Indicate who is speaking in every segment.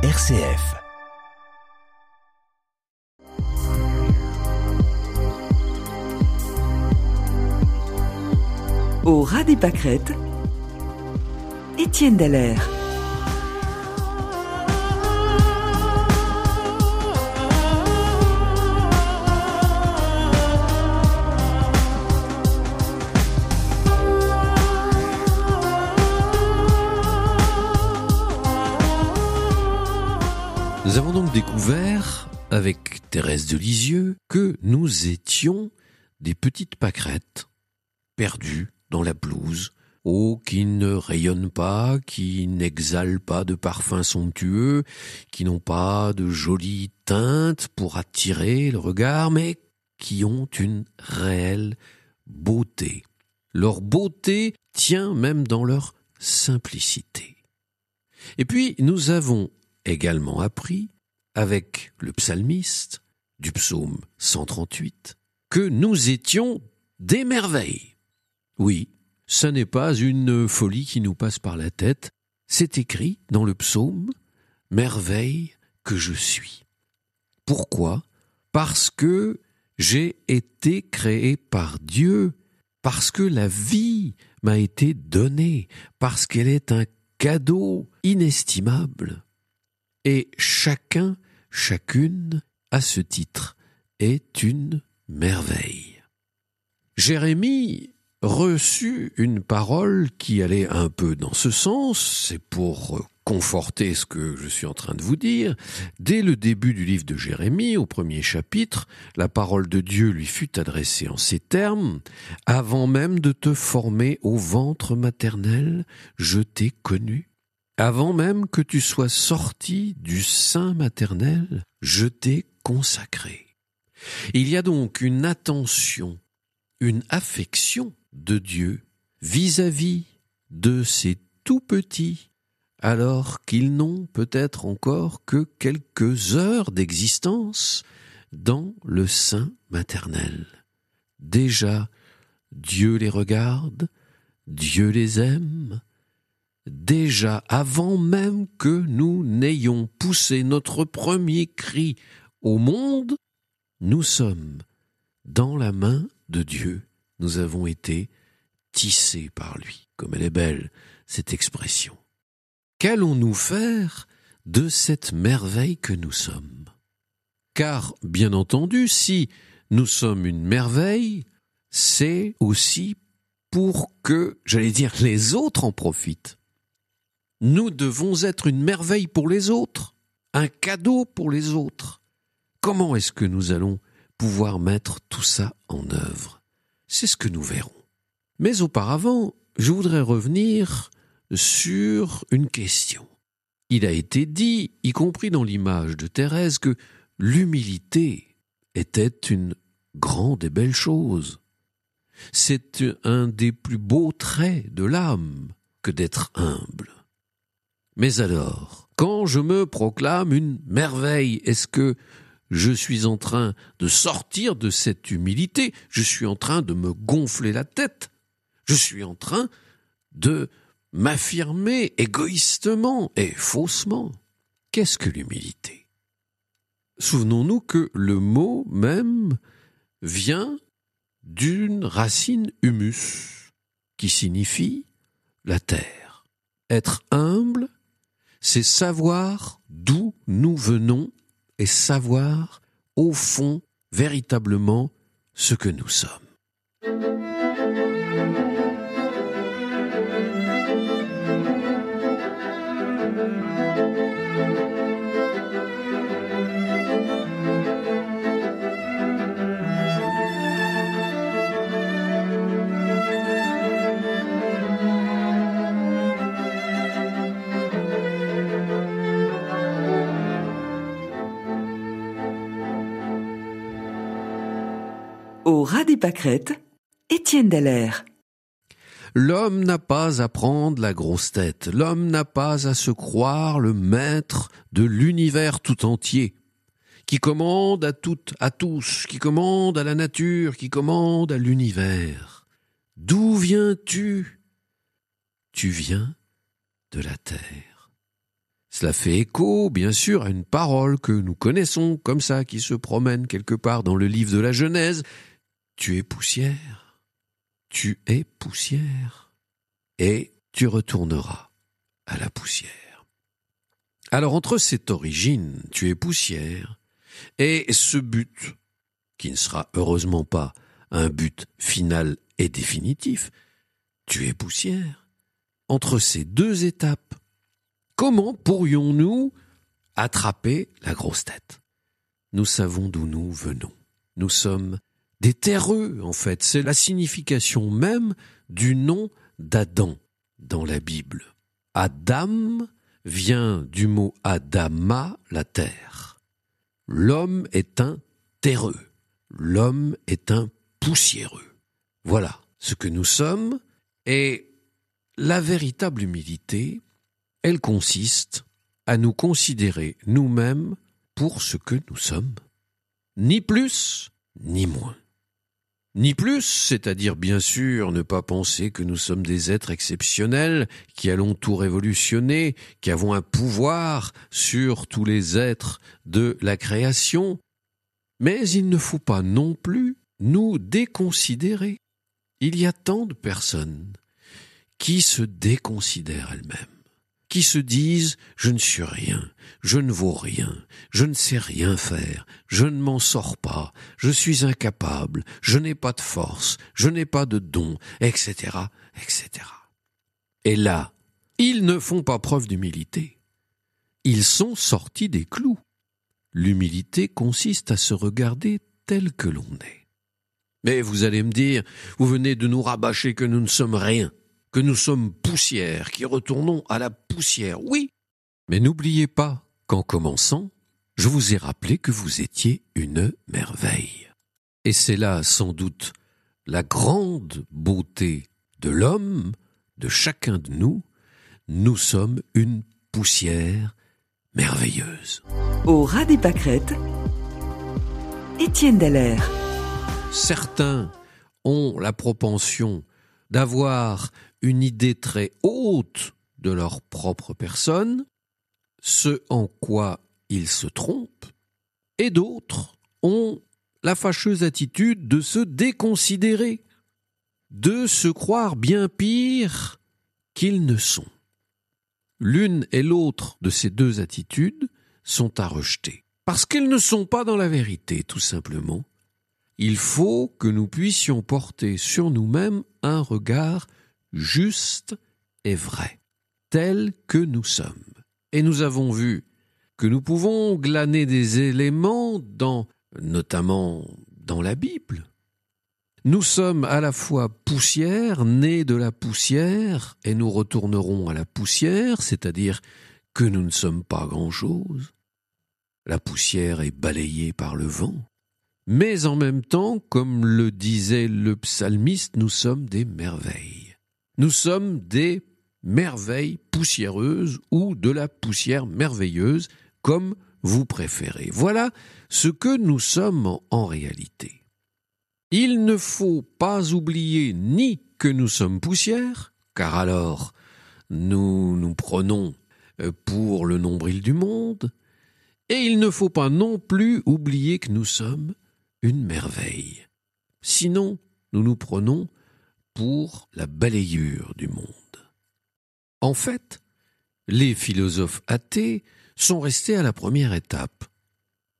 Speaker 1: RCF.
Speaker 2: Au ras des pâquerettes, Étienne Dallaire.
Speaker 3: Thérèse de Lisieux, que nous étions des petites pâquerettes, perdues dans la blouse, oh, qui ne rayonnent pas, qui n'exhalent pas de parfums somptueux, qui n'ont pas de jolies teintes pour attirer le regard, mais qui ont une réelle beauté. Leur beauté tient même dans leur simplicité. Et puis nous avons également appris, avec le psalmiste du psaume 138, que nous étions des merveilles. Oui, ce n'est pas une folie qui nous passe par la tête, c'est écrit dans le psaume Merveille que je suis. Pourquoi? Parce que j'ai été créé par Dieu, parce que la vie m'a été donnée, parce qu'elle est un cadeau inestimable. Et chacun, chacune, à ce titre, est une merveille. Jérémie reçut une parole qui allait un peu dans ce sens, c'est pour conforter ce que je suis en train de vous dire. Dès le début du livre de Jérémie, au premier chapitre, la parole de Dieu lui fut adressée en ces termes. Avant même de te former au ventre maternel, je t'ai connu. Avant même que tu sois sorti du sein maternel, je t'ai consacré. Il y a donc une attention, une affection de Dieu vis-à-vis de ces tout petits, alors qu'ils n'ont peut-être encore que quelques heures d'existence dans le sein maternel. Déjà, Dieu les regarde, Dieu les aime, déjà avant même que nous n'ayons poussé notre premier cri au monde, nous sommes dans la main de Dieu. Nous avons été tissés par lui. Comme elle est belle, cette expression. Qu'allons-nous faire de cette merveille que nous sommes? Car, bien entendu, si nous sommes une merveille, c'est aussi pour que, j'allais dire, les autres en profitent. Nous devons être une merveille pour les autres, un cadeau pour les autres. Comment est-ce que nous allons pouvoir mettre tout ça en œuvre? C'est ce que nous verrons. Mais auparavant, je voudrais revenir sur une question. Il a été dit, y compris dans l'image de Thérèse, que l'humilité était une grande et belle chose. C'est un des plus beaux traits de l'âme que d'être humble. Mais alors, quand je me proclame une merveille, est-ce que je suis en train de sortir de cette humilité? Je suis en train de me gonfler la tête. Je suis en train de m'affirmer égoïstement et faussement. Qu'est-ce que l'humilité? Souvenons-nous que le mot même vient d'une racine humus, qui signifie la terre. Être humble, c'est savoir d'où nous venons et savoir, au fond, véritablement ce que nous sommes.
Speaker 2: Au ras Étienne.
Speaker 3: L'homme n'a pas à prendre la grosse tête, l'homme n'a pas à se croire le maître de l'univers tout entier, qui commande à toutes, à tous, qui commande à la nature, qui commande à l'univers. D'où viens-tu? Tu viens de la terre. Cela fait écho, bien sûr, à une parole que nous connaissons comme ça, qui se promène quelque part dans le livre de la Genèse. Tu es poussière. Tu es poussière. Et tu retourneras à la poussière. Alors entre cette origine, tu es poussière, et ce but, qui ne sera heureusement pas un but final et définitif, tu es poussière. Entre ces deux étapes, comment pourrions-nous attraper la grosse tête? Nous savons d'où nous venons. Nous sommes des terreux, en fait. C'est la signification même du nom d'Adam dans la Bible. Adam vient du mot Adama, la terre. L'homme est un terreux. L'homme est un poussiéreux. Voilà ce que nous sommes et la véritable humilité, elle consiste à nous considérer nous-mêmes pour ce que nous sommes, ni plus ni moins. Ni plus, c'est-à-dire bien sûr ne pas penser que nous sommes des êtres exceptionnels, qui allons tout révolutionner, qui avons un pouvoir sur tous les êtres de la création, mais il ne faut pas non plus nous déconsidérer. Il y a tant de personnes qui se déconsidèrent elles-mêmes, qui se disent je ne suis rien, je ne vaux rien, je ne sais rien faire, je ne m'en sors pas, je suis incapable, je n'ai pas de force, je n'ai pas de don, etc., etc. Et là, ils ne font pas preuve d'humilité. Ils sont sortis des clous. L'humilité consiste à se regarder tel que l'on est. Mais vous allez me dire, vous venez de nous rabâcher que nous ne sommes rien, que nous sommes poussière, qui retournons à la poussière. Oui, mais n'oubliez pas qu'en commençant, je vous ai rappelé que vous étiez une merveille. Et c'est là, sans doute, la grande beauté de l'homme, de chacun de nous. Nous sommes une poussière merveilleuse.
Speaker 2: Au ras des pâquerettes, Étienne Dallaire.
Speaker 3: Certains ont la propension d'avoir une idée très haute de leur propre personne, ce en quoi ils se trompent, et d'autres ont la fâcheuse attitude de se déconsidérer, de se croire bien pire qu'ils ne sont. L'une et l'autre de ces deux attitudes sont à rejeter, parce qu'elles ne sont pas dans la vérité, tout simplement. Il faut que nous puissions porter sur nous-mêmes un regard juste et vrai, tel que nous sommes. Et nous avons vu que nous pouvons glaner des éléments dans, notamment dans la Bible. Nous sommes à la fois poussière, nés de la poussière, et nous retournerons à la poussière, c'est-à-dire que nous ne sommes pas grand-chose. La poussière est balayée par le vent. Mais en même temps, comme le disait le psalmiste, nous sommes des merveilles. Nous sommes des merveilles poussiéreuses ou de la poussière merveilleuse, comme vous préférez. Voilà ce que nous sommes en réalité. Il ne faut pas oublier ni que nous sommes poussière, car alors nous nous prenons euh, pour le nombril du monde, et il ne faut pas non plus oublier que nous sommes une merveille. Sinon, nous nous prenons pour la balayure du monde. En fait, les philosophes athées sont restés à la première étape.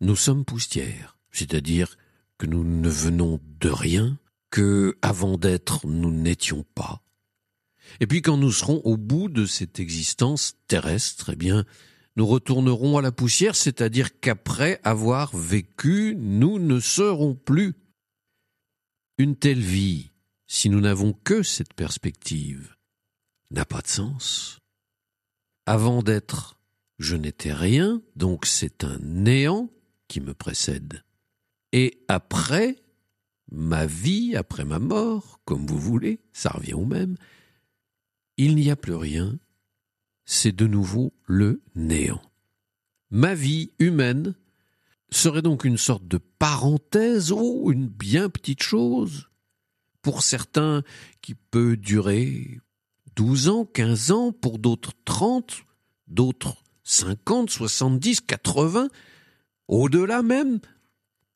Speaker 3: Nous sommes poussières, c'est-à-dire que nous ne venons de rien, que avant d'être nous n'étions pas. Et puis quand nous serons au bout de cette existence terrestre, eh bien, nous retournerons à la poussière, c'est-à-dire qu'après avoir vécu, nous ne serons plus. Une telle vie, si nous n'avons que cette perspective, n'a pas de sens. Avant d'être, je n'étais rien, donc c'est un néant qui me précède. Et après, ma vie, après ma mort, comme vous voulez, ça revient au même, il n'y a plus rien, c'est de nouveau le néant. Ma vie humaine serait donc une sorte de parenthèse, ou une bien petite chose, pour certains qui peut durer 12 ans, 15 ans, pour d'autres 30, d'autres 50, 70, 80, au-delà même.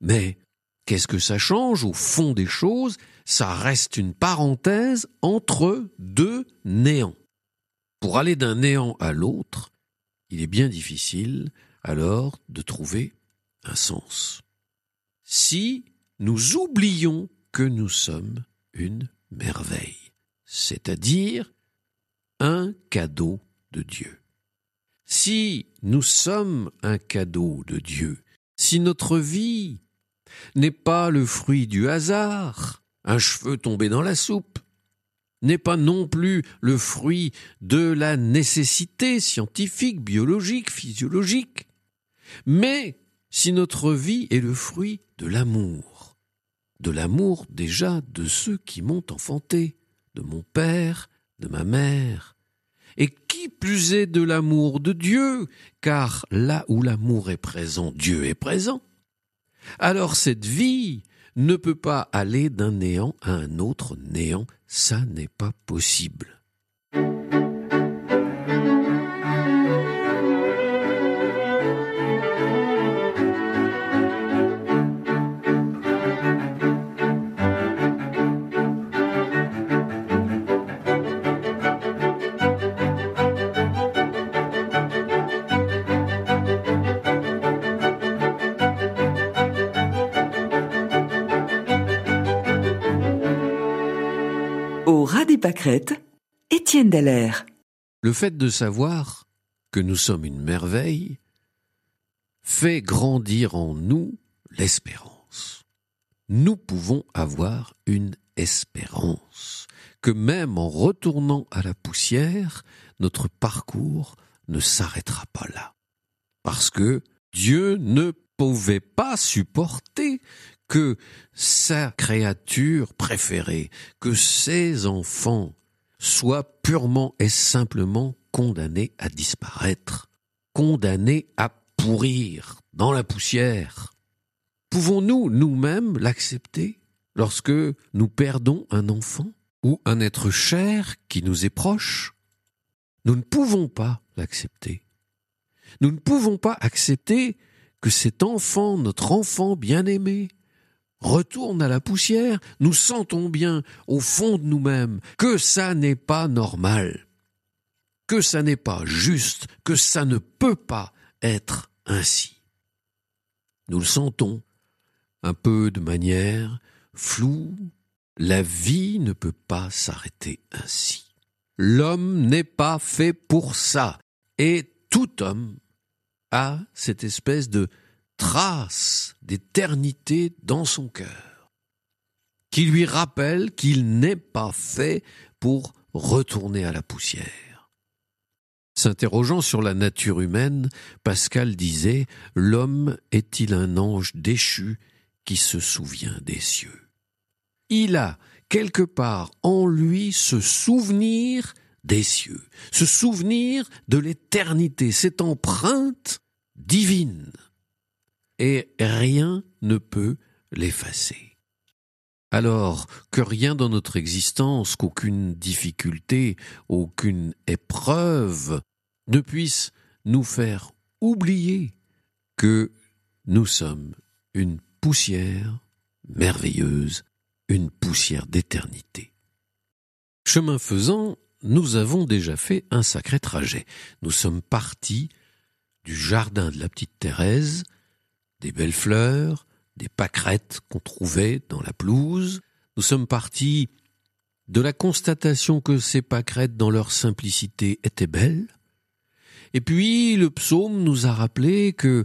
Speaker 3: Mais qu'est-ce que ça change au fond des choses? Ça reste une parenthèse entre deux néants. Pour aller d'un néant à l'autre, il est bien difficile alors de trouver un sens. Si nous oublions que nous sommes une merveille, c'est-à-dire un cadeau de Dieu. Si nous sommes un cadeau de Dieu, si notre vie n'est pas le fruit du hasard, un cheveu tombé dans la soupe, n'est pas non plus le fruit de la nécessité scientifique, biologique, physiologique, mais si notre vie est le fruit de l'amour, de l'amour déjà de ceux qui m'ont enfanté, de mon père, de ma mère, et qui plus est de l'amour de Dieu, car là où l'amour est présent, Dieu est présent, alors cette vie ne peut pas aller d'un néant à un autre néant, ça n'est pas possible.
Speaker 2: Étienne.
Speaker 3: Le fait de savoir que nous sommes une merveille fait grandir en nous l'espérance. Nous pouvons avoir une espérance que même en retournant à la poussière, notre parcours ne s'arrêtera pas là. Parce que Dieu ne pouvait pas supporter que sa créature préférée, que ses enfants soient purement et simplement condamnés à disparaître, condamnés à pourrir dans la poussière. Pouvons-nous nous-mêmes l'accepter lorsque nous perdons un enfant ou un être cher qui nous est proche? Nous ne pouvons pas l'accepter. Nous ne pouvons pas accepter que cet enfant, notre enfant bien-aimé, retourne à la poussière, nous sentons bien au fond de nous-mêmes que ça n'est pas normal, que ça n'est pas juste, que ça ne peut pas être ainsi. Nous le sentons un peu de manière floue, la vie ne peut pas s'arrêter ainsi. L'homme n'est pas fait pour ça, et tout homme a cette espèce de trace d'éternité dans son cœur, qui lui rappelle qu'il n'est pas fait pour retourner à la poussière. S'interrogeant sur la nature humaine, Pascal disait L'homme est-il un ange déchu qui se souvient des cieux? Il a quelque part en lui ce souvenir des cieux, ce souvenir de l'éternité, cette empreinte divine et rien ne peut l'effacer. Alors que rien dans notre existence, qu'aucune difficulté, aucune épreuve ne puisse nous faire oublier que nous sommes une poussière merveilleuse, une poussière d'éternité. Chemin faisant, nous avons déjà fait un sacré trajet. Nous sommes partis du jardin de la petite Thérèse des belles fleurs, des pâquerettes qu'on trouvait dans la pelouse. Nous sommes partis de la constatation que ces pâquerettes, dans leur simplicité, étaient belles. Et puis le psaume nous a rappelé que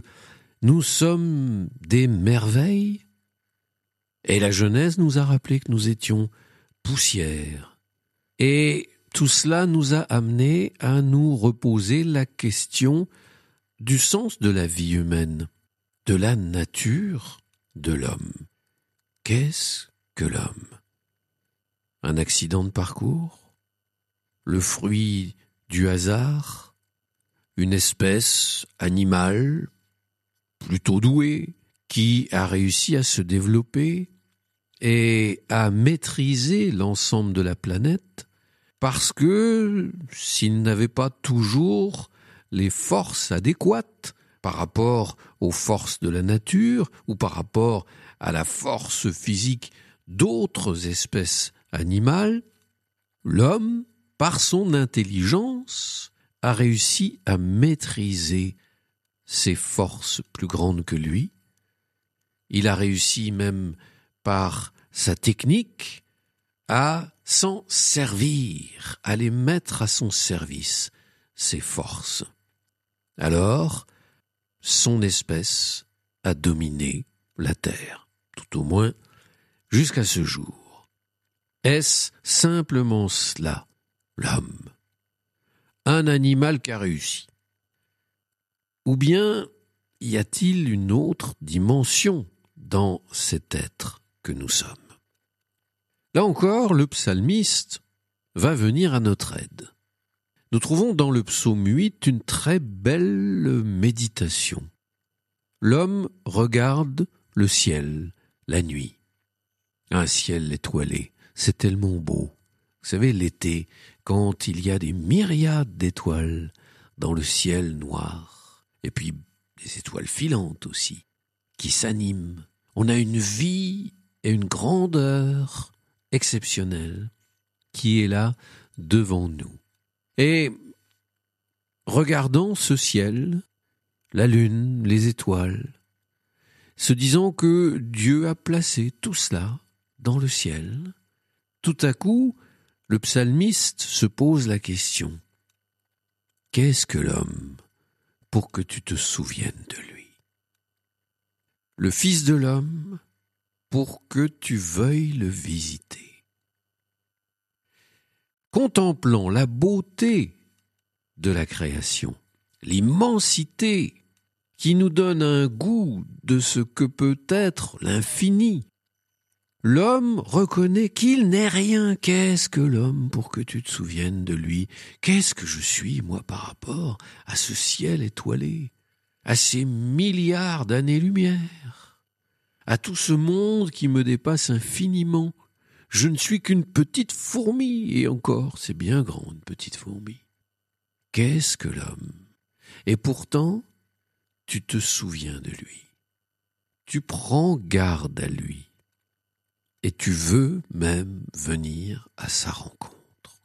Speaker 3: nous sommes des merveilles. Et la Genèse nous a rappelé que nous étions poussière. Et tout cela nous a amené à nous reposer la question du sens de la vie humaine la nature de l'homme. Qu'est-ce que l'homme? Un accident de parcours? Le fruit du hasard? Une espèce animale plutôt douée qui a réussi à se développer et à maîtriser l'ensemble de la planète parce que s'il n'avait pas toujours les forces adéquates par rapport aux forces de la nature ou par rapport à la force physique d'autres espèces animales, l'homme, par son intelligence, a réussi à maîtriser ces forces plus grandes que lui. Il a réussi même par sa technique à s'en servir, à les mettre à son service, ses forces. Alors, son espèce a dominé la Terre, tout au moins jusqu'à ce jour. Est-ce simplement cela, l'homme? Un animal qui a réussi? Ou bien y a-t-il une autre dimension dans cet être que nous sommes? Là encore, le psalmiste va venir à notre aide. Nous trouvons dans le psaume 8 une très belle méditation. L'homme regarde le ciel la nuit. Un ciel étoilé, c'est tellement beau. Vous savez, l'été, quand il y a des myriades d'étoiles dans le ciel noir, et puis des étoiles filantes aussi, qui s'animent. On a une vie et une grandeur exceptionnelle qui est là devant nous. Et regardant ce ciel, la lune, les étoiles, se disant que Dieu a placé tout cela dans le ciel, tout à coup, le psalmiste se pose la question Qu'est-ce que l'homme pour que tu te souviennes de lui? Le Fils de l'homme pour que tu veuilles le visiter. Contemplant la beauté de la création, l'immensité qui nous donne un goût de ce que peut être l'infini. L'homme reconnaît qu'il n'est rien. Qu'est-ce que l'homme pour que tu te souviennes de lui? Qu'est-ce que je suis, moi, par rapport à ce ciel étoilé, à ces milliards d'années-lumière, à tout ce monde qui me dépasse infiniment? Je ne suis qu'une petite fourmi, et encore, c'est bien grand, une petite fourmi. Qu'est-ce que l'homme? Et pourtant, tu te souviens de lui. Tu prends garde à lui. Et tu veux même venir à sa rencontre.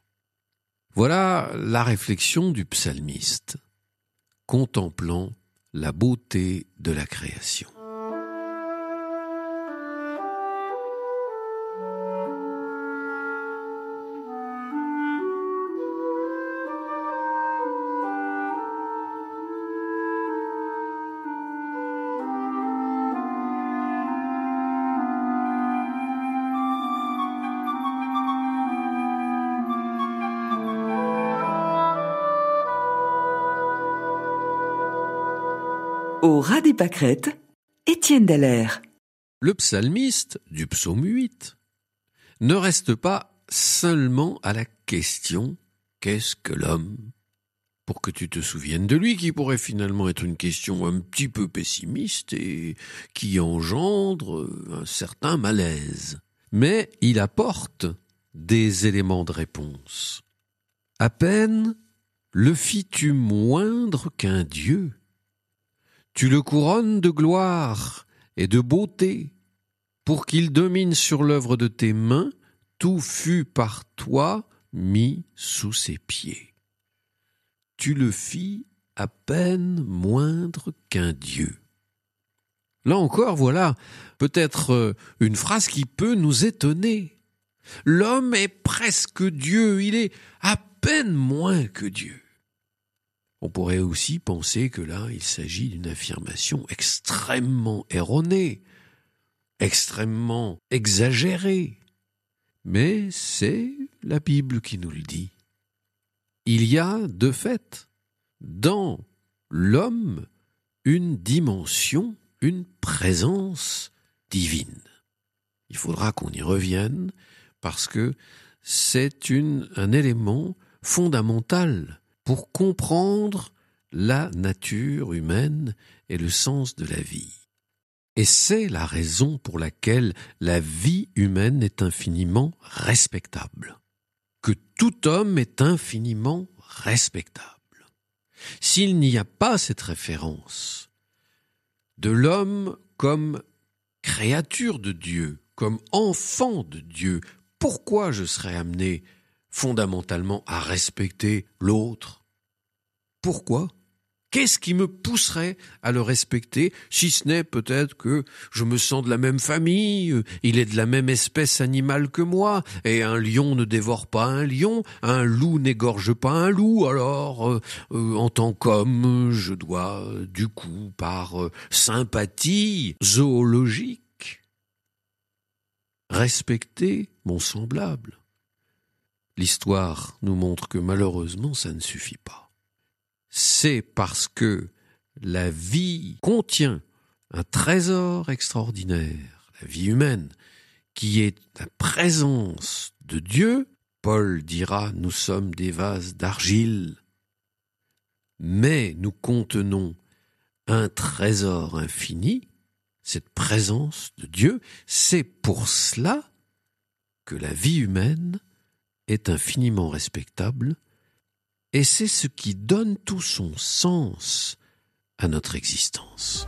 Speaker 3: Voilà la réflexion du psalmiste, contemplant la beauté de la création.
Speaker 2: Au ras des pâquerettes, Étienne Dallaire.
Speaker 3: Le psalmiste du psaume 8 ne reste pas seulement à la question Qu'est-ce que l'homme? Pour que tu te souviennes de lui, qui pourrait finalement être une question un petit peu pessimiste et qui engendre un certain malaise. Mais il apporte des éléments de réponse. À peine le fis-tu moindre qu'un Dieu tu le couronnes de gloire et de beauté, pour qu'il domine sur l'œuvre de tes mains, tout fut par toi mis sous ses pieds. Tu le fis à peine moindre qu'un Dieu. Là encore, voilà peut-être euh, une phrase qui peut nous étonner. L'homme est presque Dieu, il est à peine moins que Dieu. On pourrait aussi penser que là, il s'agit d'une affirmation extrêmement erronée, extrêmement exagérée. Mais c'est la Bible qui nous le dit. Il y a, de fait, dans l'homme, une dimension, une présence divine. Il faudra qu'on y revienne parce que c'est un élément fondamental pour comprendre la nature humaine et le sens de la vie. Et c'est la raison pour laquelle la vie humaine est infiniment respectable, que tout homme est infiniment respectable. s'il n'y a pas cette référence de l'homme comme créature de Dieu, comme enfant de Dieu, pourquoi je serais amené fondamentalement à respecter l'autre Pourquoi? Qu'est-ce qui me pousserait à le respecter, si ce n'est peut-être que je me sens de la même famille, euh, il est de la même espèce animale que moi, et un lion ne dévore pas un lion, un loup n'égorge pas un loup, alors euh, euh, en tant qu'homme, je dois du coup, par sympathie zoologique, respecter mon semblable. L'histoire nous montre que malheureusement ça ne suffit pas c'est parce que la vie contient un trésor extraordinaire, la vie humaine, qui est la présence de Dieu. Paul dira, nous sommes des vases d'argile, mais nous contenons un trésor infini, cette présence de Dieu, c'est pour cela que la vie humaine est infiniment respectable et c'est ce qui donne tout son sens à notre existence.